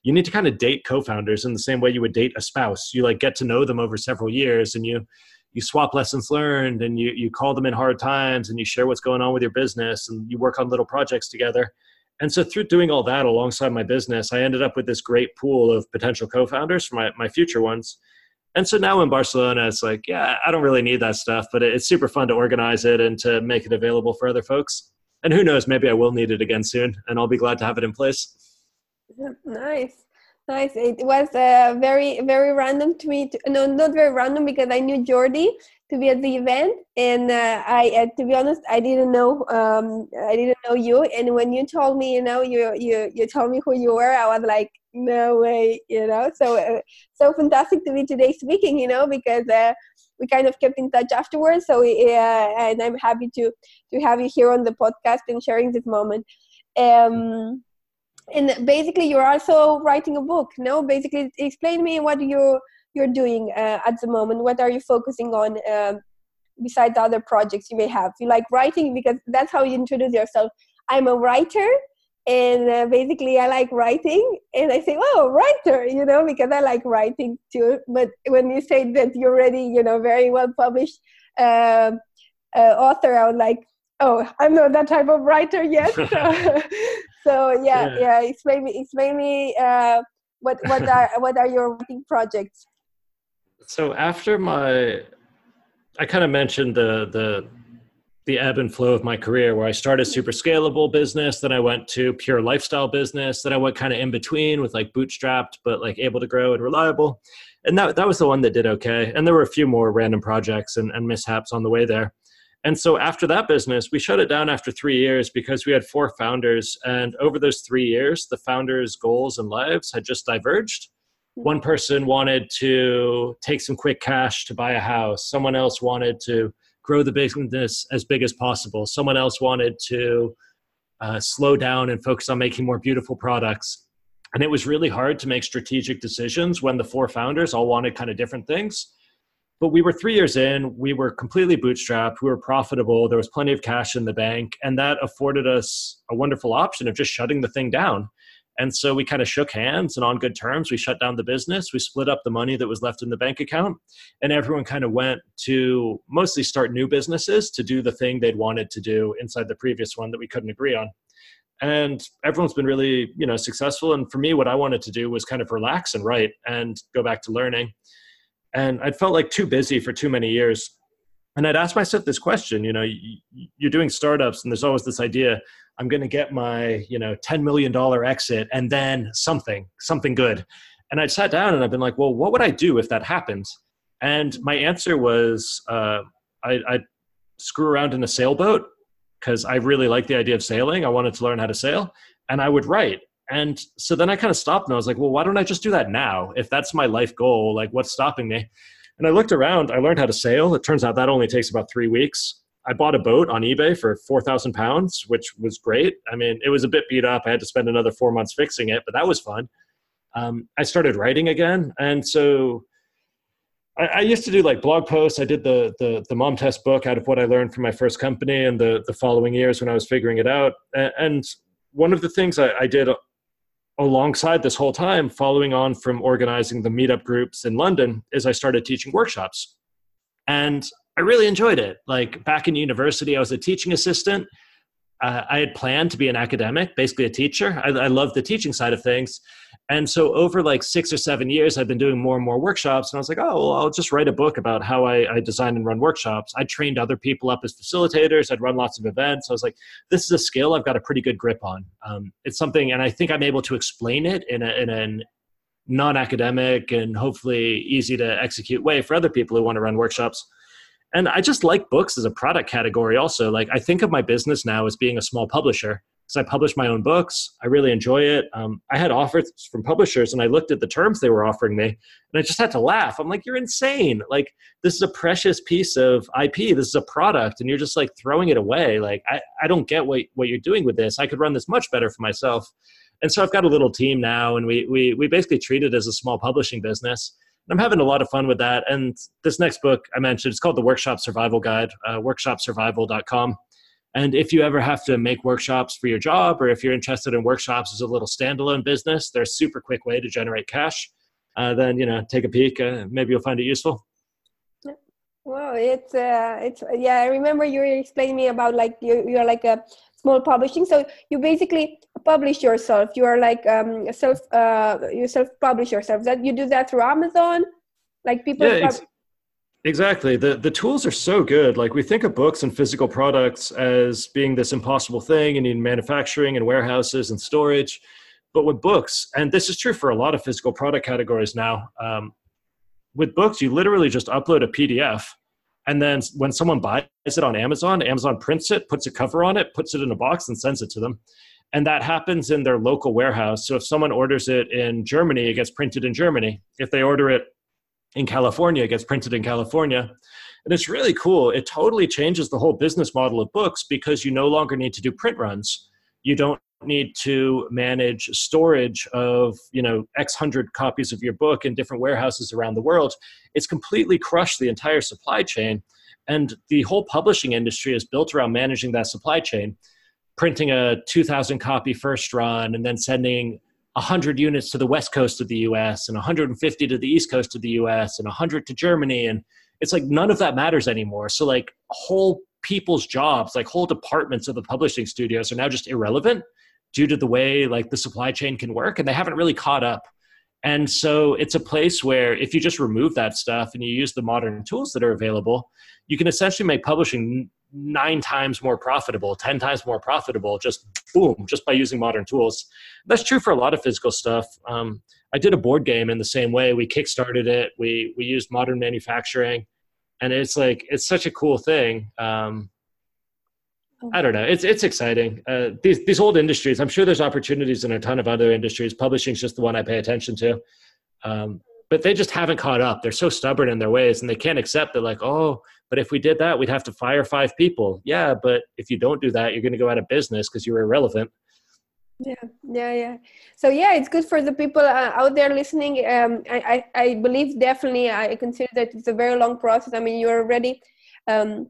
You need to kind of date co-founders in the same way you would date a spouse. You like get to know them over several years and you you swap lessons learned and you you call them in hard times and you share what's going on with your business and you work on little projects together. And so through doing all that alongside my business, I ended up with this great pool of potential co-founders for my, my future ones. And so now in Barcelona, it's like, yeah, I don't really need that stuff, but it's super fun to organize it and to make it available for other folks and who knows, maybe I will need it again soon, and I'll be glad to have it in place. Nice. Nice. It was uh, very, very random. To, no, not very random because I knew Jordi to be at the event, and uh, I, uh, to be honest, I didn't know. Um, I didn't know you. And when you told me, you know, you you you told me who you were, I was like, no way, you know. So uh, so fantastic to be today speaking, you know, because uh, we kind of kept in touch afterwards. So we, uh, and I'm happy to to have you here on the podcast and sharing this moment. Um, and basically, you're also writing a book. No, basically, explain me what you you're doing uh, at the moment. What are you focusing on? Um, besides other projects you may have? You like writing because that's how you introduce yourself. I'm a writer and uh, basically i like writing and i say oh writer you know because i like writing too. But when you say that you're already you know very well published uh, uh, author i was like oh i'm not that type of writer yet. So, so yeah, yeah. yeah explain me explain me uh, what what are what are your writing projects so after my i kind of mentioned the the the ebb and flow of my career where I started super scalable business, then I went to pure lifestyle business, then I went kind of in between with like bootstrapped but like able to grow and reliable. And that that was the one that did okay. And there were a few more random projects and, and mishaps on the way there. And so after that business, we shut it down after three years because we had four founders. And over those three years, the founders' goals and lives had just diverged. One person wanted to take some quick cash to buy a house. Someone else wanted to grow the business as big as possible. Someone else wanted to uh, slow down and focus on making more beautiful products. And it was really hard to make strategic decisions when the four founders all wanted kind of different things. But we were three years in, we were completely bootstrapped, we were profitable, there was plenty of cash in the bank, and that afforded us a wonderful option of just shutting the thing down. And so we kind of shook hands and on good terms, we shut down the business. We split up the money that was left in the bank account. And everyone kind of went to mostly start new businesses to do the thing they'd wanted to do inside the previous one that we couldn't agree on. And everyone's been really, you know, successful. And for me, what I wanted to do was kind of relax and write and go back to learning. And I felt like too busy for too many years. And I'd ask myself this question, you know, you're doing startups and there's always this idea, I'm going to get my, you know, $10 million exit and then something, something good. And I'd sat down and I've been like, well, what would I do if that happened? And my answer was, uh, I, I'd screw around in a sailboat because I really like the idea of sailing. I wanted to learn how to sail and I would write. And so then I kind of stopped and I was like, well, why don't I just do that now? If that's my life goal, like what's stopping me? And I looked around, I learned how to sail. It turns out that only takes about three weeks. I bought a boat on eBay for 4,000 pounds, which was great. I mean, it was a bit beat up. I had to spend another four months fixing it, but that was fun. Um, I started writing again. And so I, I, used to do like blog posts. I did the, the, the mom test book out of what I learned from my first company and the, the following years when I was figuring it out. And one of the things I, I did alongside this whole time, following on from organizing the meetup groups in London, is I started teaching workshops. And I really enjoyed it. Like back in university, I was a teaching assistant. Uh, I had planned to be an academic, basically a teacher. I, I love the teaching side of things. And so over like six or seven years, I've been doing more and more workshops. And I was like, oh, well, I'll just write a book about how I, I design and run workshops. I trained other people up as facilitators. I'd run lots of events. I was like, this is a skill I've got a pretty good grip on. Um, it's something, and I think I'm able to explain it in, a, in non-academic and hopefully easy to execute way for other people who want to run workshops. And I just like books as a product category also. Like I think of my business now as being a small publisher because I publish my own books. I really enjoy it. Um, I had offers from publishers and I looked at the terms they were offering me and I just had to laugh. I'm like, you're insane. Like, this is a precious piece of IP. This is a product and you're just like throwing it away. Like, I, I don't get what, what you're doing with this. I could run this much better for myself. And so I've got a little team now and we, we, we basically treat it as a small publishing business. And I'm having a lot of fun with that. And this next book I mentioned, it's called The Workshop Survival Guide, uh, workshopsurvival.com. And if you ever have to make workshops for your job, or if you're interested in workshops as a little standalone business, they're a super quick way to generate cash. Uh, then you know, take a peek. Uh, maybe you'll find it useful. Well, it's uh, it's yeah. I remember you were explaining me about like you you're like a small publishing. So you basically publish yourself. You are like um self uh you self publish yourself. That you do that through Amazon. Like people. Yeah, pub- Exactly. The the tools are so good. Like we think of books and physical products as being this impossible thing and in manufacturing and warehouses and storage. But with books, and this is true for a lot of physical product categories now, um, with books, you literally just upload a PDF. And then when someone buys it on Amazon, Amazon prints it, puts a cover on it, puts it in a box, and sends it to them. And that happens in their local warehouse. So if someone orders it in Germany, it gets printed in Germany. If they order it in California, it gets printed in California. And it's really cool. It totally changes the whole business model of books because you no longer need to do print runs. You don't need to manage storage of you know x hundred copies of your book in different warehouses around the world it's completely crushed the entire supply chain and the whole publishing industry is built around managing that supply chain printing a 2000 copy first run and then sending 100 units to the west coast of the US and 150 to the east coast of the US and 100 to Germany. And it's like none of that matters anymore. So like whole people's jobs like whole departments of the publishing studios are now just irrelevant due to the way like the supply chain can work and they haven't really caught up. And so it's a place where if you just remove that stuff and you use the modern tools that are available you can essentially make publishing nine times more profitable, 10 times more profitable, just boom, just by using modern tools. That's true for a lot of physical stuff. Um, I did a board game in the same way. We kickstarted it, we, we used modern manufacturing, and it's like, it's such a cool thing. Um, I don't know. It's it's exciting. Uh, these these old industries. I'm sure there's opportunities in a ton of other industries. Publishing's just the one I pay attention to. Um, but they just haven't caught up. They're so stubborn in their ways, and they can't accept that. Like, oh, but if we did that, we'd have to fire five people. Yeah, but if you don't do that, you're going to go out of business because you're irrelevant. Yeah, yeah, yeah. So yeah, it's good for the people uh, out there listening. Um, I, I, I believe definitely I consider that it's a very long process. I mean, you're already um,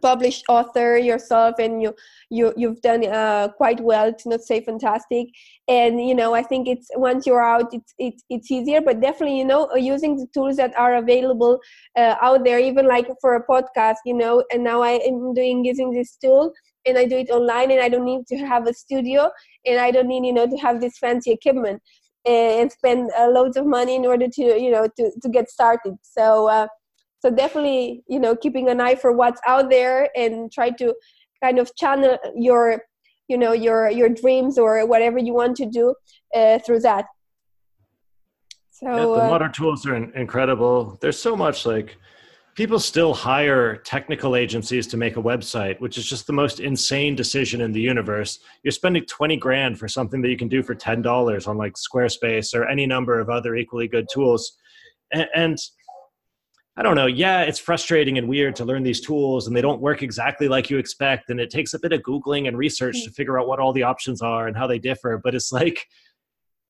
published author yourself and you you you've done uh, quite well. To not say fantastic. And you know i think it's once you're out it's it's, it's easier. But definitely you know using the tools that are available uh, out there even like for a podcast you know and now i am doing using this tool and i do it online and i don't need to have a studio and i don't need you know to have this fancy equipment and spend uh, loads of money in order to you know to, to get started. So uh, so definitely you know keeping an eye for what's out there and try to kind of channel your you know your your dreams or whatever you want to do uh, through that. So yeah, the uh, modern tools are incredible. There's so much like people still hire technical agencies to make a website which is just the most insane decision in the universe. You're spending 20 grand for something that you can do for $10 on like squarespace or any number of other equally good tools. And, and I don't know. Yeah, it's frustrating and weird to learn these tools and they don't work exactly like you expect. And it takes a bit of Googling and research to mm. figure out what all the options are and how they differ. But it's like,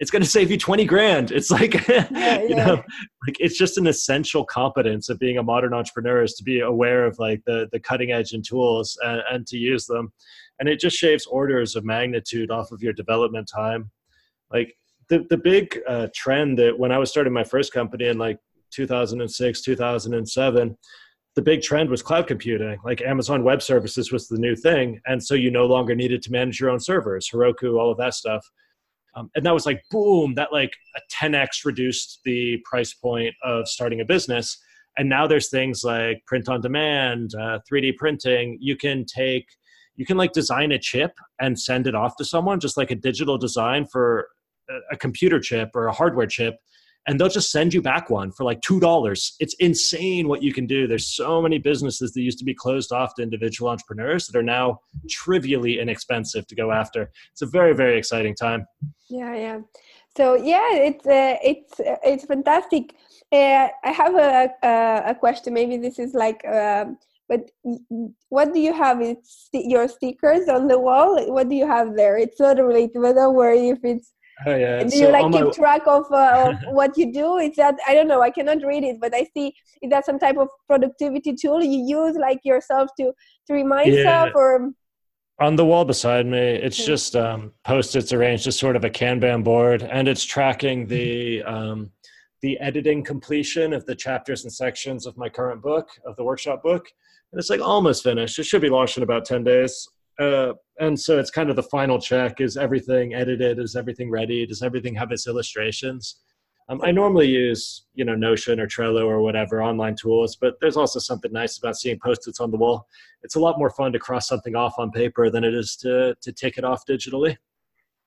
it's going to save you 20 grand. It's like, yeah, you know, like it's just an essential competence of being a modern entrepreneur is to be aware of like the, the cutting edge and tools and, and to use them. And it just shaves orders of magnitude off of your development time. Like the, the big uh, trend that when I was starting my first company and like 2006, 2007, the big trend was cloud computing. Like Amazon Web Services was the new thing. And so you no longer needed to manage your own servers, Heroku, all of that stuff. Um, and that was like, boom, that like a 10x reduced the price point of starting a business. And now there's things like print on demand, uh, 3D printing. You can take, you can like design a chip and send it off to someone, just like a digital design for a computer chip or a hardware chip and they'll just send you back one for like two dollars. It's insane what you can do. There's so many businesses that used to be closed off to individual entrepreneurs that are now trivially inexpensive to go after. It's a very very exciting time. Yeah, yeah. So yeah, it's uh, it's uh, it's fantastic. Uh, I have a, a, a question. Maybe this is like. Um, but what do you have? It's your stickers on the wall. What do you have there? It's not related, but don't worry if it's Oh, yeah. Do so you like keep my... track of, uh, of what you do? Is that I don't know. I cannot read it, but I see is that some type of productivity tool you use, like yourself, to to remind yeah. yourself, or on the wall beside me, it's okay. just um, post-its arranged as sort of a Kanban board, and it's tracking the um, the editing completion of the chapters and sections of my current book, of the workshop book, and it's like almost finished. It should be launched in about ten days. Uh, and so it's kind of the final check. Is everything edited? Is everything ready? Does everything have its illustrations? Um, i normally use you know notion or trello or whatever online tools but there's also something nice about seeing post-its on the wall. It's a lot more fun to cross something off on paper than it is to to take it off digitally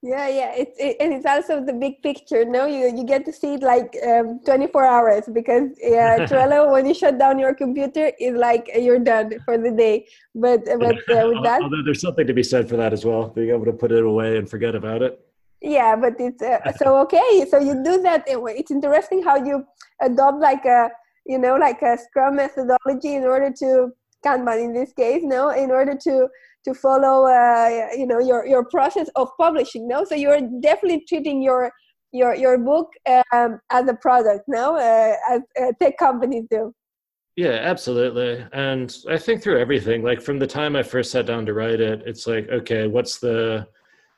yeah yeah it's it, and it's also the big picture no? You you get to see it like um, 24 hours because yeah trello when you shut down your computer is like you're done for the day. But but uh, with that although there's something to be said for that as well being able to put it away and forget about it. Yeah but it's uh, so okay so you do that it's interesting how you adopt like a you know like a scrum methodology in order to kanban in this case no? In order to to follow uh, you know your your process of publishing no? So you're definitely treating your your your book um, as a product no? Uh, as uh, tech companies do. Yeah absolutely. And i think through everything like from the time i first sat down to write it it's like okay what's the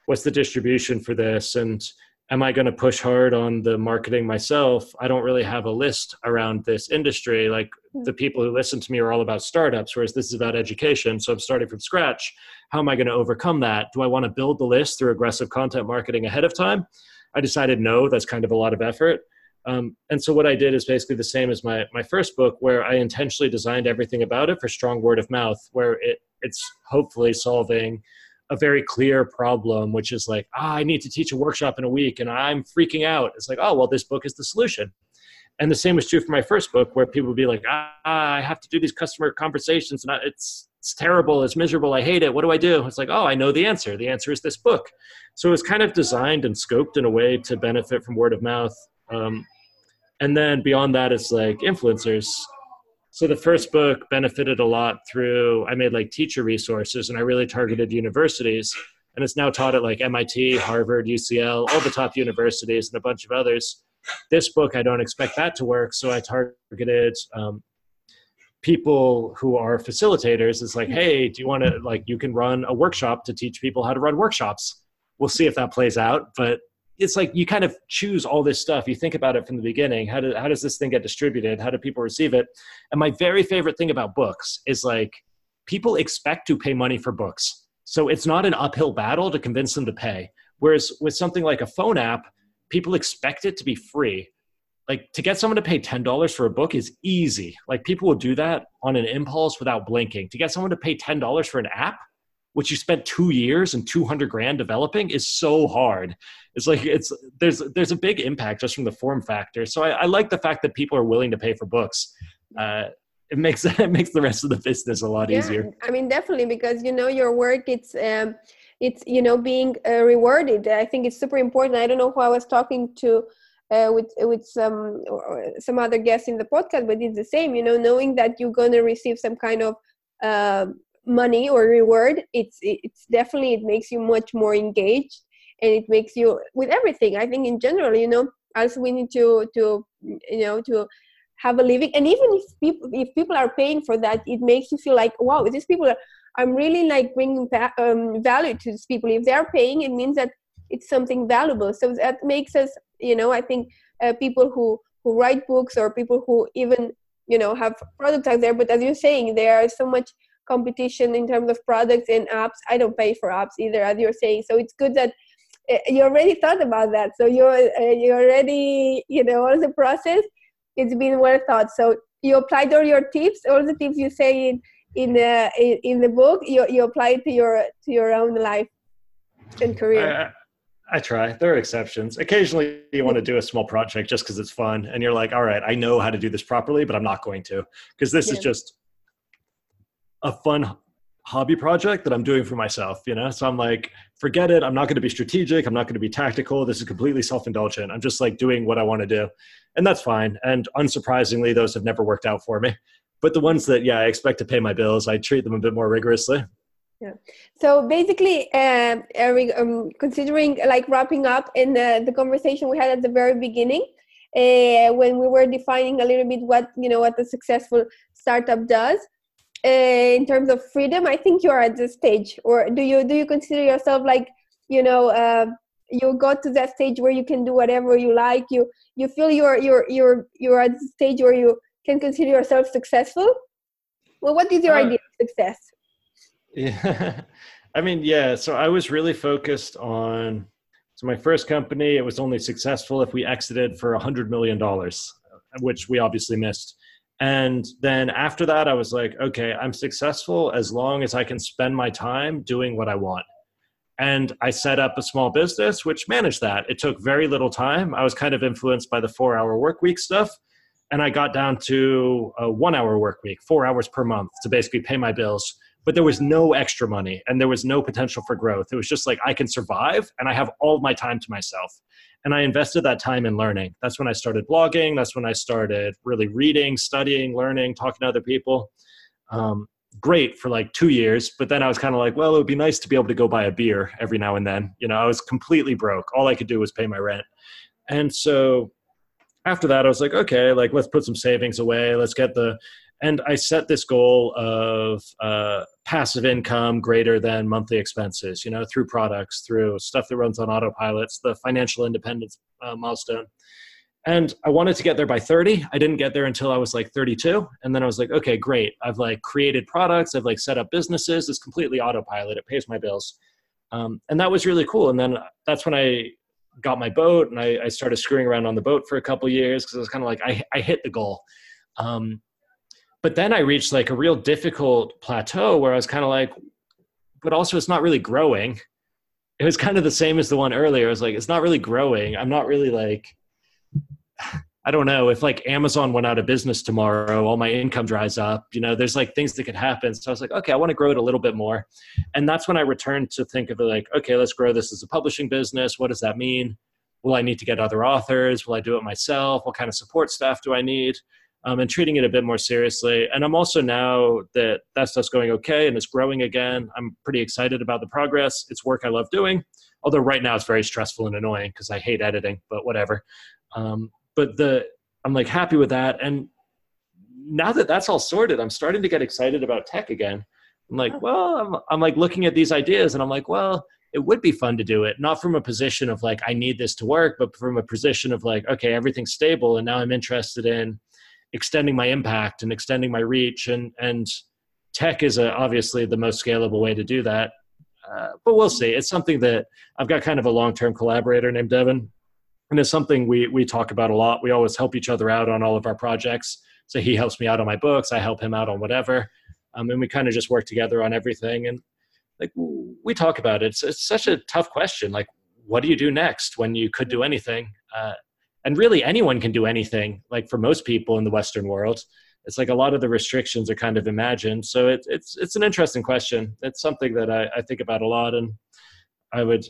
what's the distribution for this? And am I going to push hard on the marketing myself? I don't really have a list around this industry. Like hmm. the people who listen to me are all about startups, whereas this is about education. So I'm starting from scratch. How am I going to overcome that? Do I want to build the list through aggressive content marketing ahead of time? I decided no, that's kind of a lot of effort. Um, and so what I did is basically the same as my, my first book, where I intentionally designed everything about it for strong word of mouth, where it, it's hopefully solving a very clear problem, which is like, ah, I need to teach a workshop in a week and I'm freaking out. It's like, oh, well, this book is the solution. And the same was true for my first book, where people would be like, ah, I have to do these customer conversations and it's, it's terrible, it's miserable, I hate it. What do I do? It's like, oh, I know the answer. The answer is this book. So it was kind of designed and scoped in a way to benefit from word of mouth. Um, and then beyond that, it's like influencers so the first book benefited a lot through I made like teacher resources and I really targeted universities and it's now taught at like MIT, Harvard, UCL, all the top universities and a bunch of others. This book I don't expect that to work, so I targeted um, people who are facilitators is like, hey, do you want to like you can run a workshop to teach people how to run workshops? We'll see if that plays out, but it's like you kind of choose all this stuff. You think about it from the beginning. How, do, how does this thing get distributed? How do people receive it? And my very favorite thing about books is like people expect to pay money for books. So it's not an uphill battle to convince them to pay. Whereas with something like a phone app, people expect it to be free. Like to get someone to pay $10 for a book is easy. Like people will do that on an impulse without blinking. To get someone to pay $10 for an app, which you spent two years and 200 grand developing is so hard. It's like it's there's there's a big impact just from the form factor. So i, I like the fact that people are willing to pay for books. Uh, it makes it makes the rest of the business a lot yeah, easier. I mean definitely because you know your work it's um it's you know being uh, rewarded. I think it's super important. I don't know who i was talking to uh, with with some some other guests in the podcast but it's the same you know knowing that you're going to receive some kind of um, money or reward it's it's definitely it makes you much more engaged and it makes you with everything i think in general you know also we need to to you know to have a living and even if people if people are paying for that it makes you feel like wow these people are i'm really like bringing um, value to these people. If they're paying it means that it's something valuable. So that makes us you know i think uh, people who who write books or people who even you know have products out there but as you're saying there are so much competition in terms of products and apps. I don't pay for apps either as you're saying. So it's good that uh, you already thought about that. So you're uh, you already you know all the process it's been well thought. So you applied all your tips all the tips you say in in the in, in the book you, you apply it to your to your own life and career. I, I try. There are exceptions. Occasionally you want to do a small project just because it's fun and you're like all right i know how to do this properly but i'm not going to. Because this yeah. is just a fun hobby project that I'm doing for myself, you know? So I'm like, forget it. I'm not going to be strategic. I'm not going to be tactical. This is completely self indulgent. I'm just like doing what I want to do. And that's fine. And unsurprisingly, those have never worked out for me. But the ones that, yeah, I expect to pay my bills, I treat them a bit more rigorously. Yeah. So basically, uh, Eric, um, considering like wrapping up in the, the conversation we had at the very beginning, uh, when we were defining a little bit what you know what a successful startup does, uh, in terms of freedom i think you're at this stage or do you do you consider yourself like you know uh, you got to that stage where you can do whatever you like you you feel you're you're you're you're at the stage where you can consider yourself successful? Well what is your uh, idea of success? Yeah i mean yeah so i was really focused on so my first company it was only successful if we exited for a hundred million dollars which we obviously missed and then after that, I was like, okay, I'm successful as long as I can spend my time doing what I want. And I set up a small business which managed that. It took very little time. I was kind of influenced by the four hour work week stuff. And I got down to a one hour work week, four hours per month to basically pay my bills. But there was no extra money and there was no potential for growth. It was just like I can survive and I have all my time to myself. And i invested that time in learning. That's when i started blogging. That's when i started really reading studying learning talking to other people. Um, great for like two years but then i was kind of like well it would be nice to be able to go buy a beer every now and then. You know i was completely broke. All i could do was pay my rent. And so after that i was like okay like let's put some savings away. Let's get the and I set this goal of uh, passive income greater than monthly expenses, you know, through products, through stuff that runs on autopilots, the financial independence uh, milestone. And I wanted to get there by 30. I didn't get there until I was like 32. And then I was like, okay, great. I've like created products. I've like set up businesses. It's completely autopilot. It pays my bills. Um, and that was really cool. And then that's when I got my boat and I, I started screwing around on the boat for a couple years because I was kind of like, I, I hit the goal. Um, but then I reached like a real difficult plateau where I was kind of like, but also it's not really growing. It was kind of the same as the one earlier. I was like, it's not really growing. I'm not really like, I don't know if like Amazon went out of business tomorrow, all my income dries up. You know, there's like things that could happen. So I was like, okay, I want to grow it a little bit more. And that's when I returned to think of it like, okay, let's grow this as a publishing business. What does that mean? Will I need to get other authors? Will I do it myself? What kind of support staff do I need? Um, and treating it a bit more seriously. And I'm also now that that stuff's going okay and it's growing again. I'm pretty excited about the progress. It's work I love doing, although right now it's very stressful and annoying because I hate editing. But whatever. Um, but the I'm like happy with that, and now that that's all sorted, I'm starting to get excited about tech again. I'm like, well, I'm, I'm like looking at these ideas and I'm like, well, it would be fun to do it, not from a position of like, I need this to work, but from a position of like, okay, everything's stable. And now I'm interested in extending my impact and extending my reach. And, and tech is a, obviously the most scalable way to do that. Uh, but we'll see. It's something that I've got kind of a long term collaborator named Devin. And it's something we, we talk about a lot. We always help each other out on all of our projects. So he helps me out on my books, I help him out on whatever um, and we kind of just work together on everything. And like we talk about it. It's, it's such a tough question. Like, what do you do next when you could do anything? Uh, and really, anyone can do anything. Like for most people in the Western world, it's like a lot of the restrictions are kind of imagined. So it, it's it's an interesting question. It's something that I, I think about a lot, and I would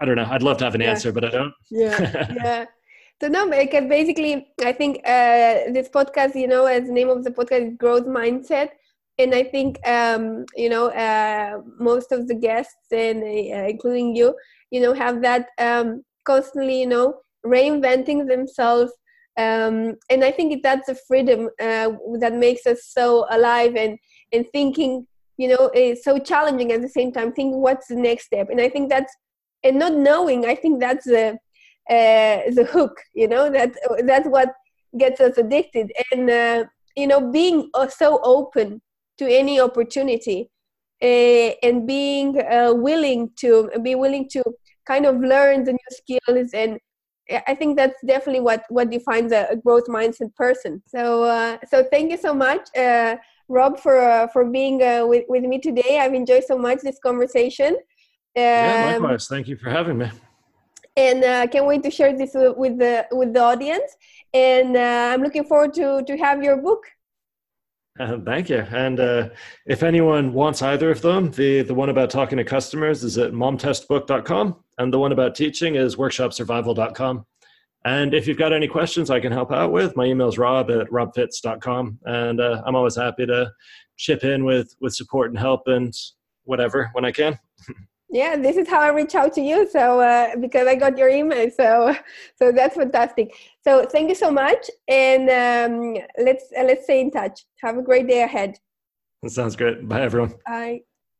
I don't know. I'd love to have an yeah. answer, but I don't. Yeah, yeah. So no, because basically, I think uh, this podcast, you know, as the name of the podcast is growth mindset and I think um, you know uh, most of the guests and uh, including you, you know, have that um, constantly, you know, reinventing themselves. Um, and I think that's the freedom uh, that makes us so alive and and thinking, you know, is so challenging at the same time. Thinking what's the next step, and I think that's and not knowing. I think that's the uh, the hook. You know that that's what gets us addicted, and uh, you know, being uh, so open to any opportunity uh, and being uh, willing to be willing to kind of learn the new skills and I think that's definitely what what defines a, a growth mindset person. So uh, so thank you so much, uh, Rob, for uh, for being uh, with with me today. I've enjoyed so much this conversation. Um, yeah, likewise. Thank you for having me. And uh, can't wait to share this with the with the audience. And I'm looking forward to to have your book uh, thank you. And uh, if anyone wants either of them, the, the one about talking to customers is at momtestbook.com, and the one about teaching is workshopsurvival.com. And if you've got any questions I can help out with, my email is rob at robfitz.com. And uh, I'm always happy to chip in with, with support and help and whatever when I can. yeah this is how i reach out to you so uh, because i got your email so so that's fantastic. So thank you so much and um, let's uh, let's stay in touch. Have a great day ahead. That sounds great. Bye everyone. Bye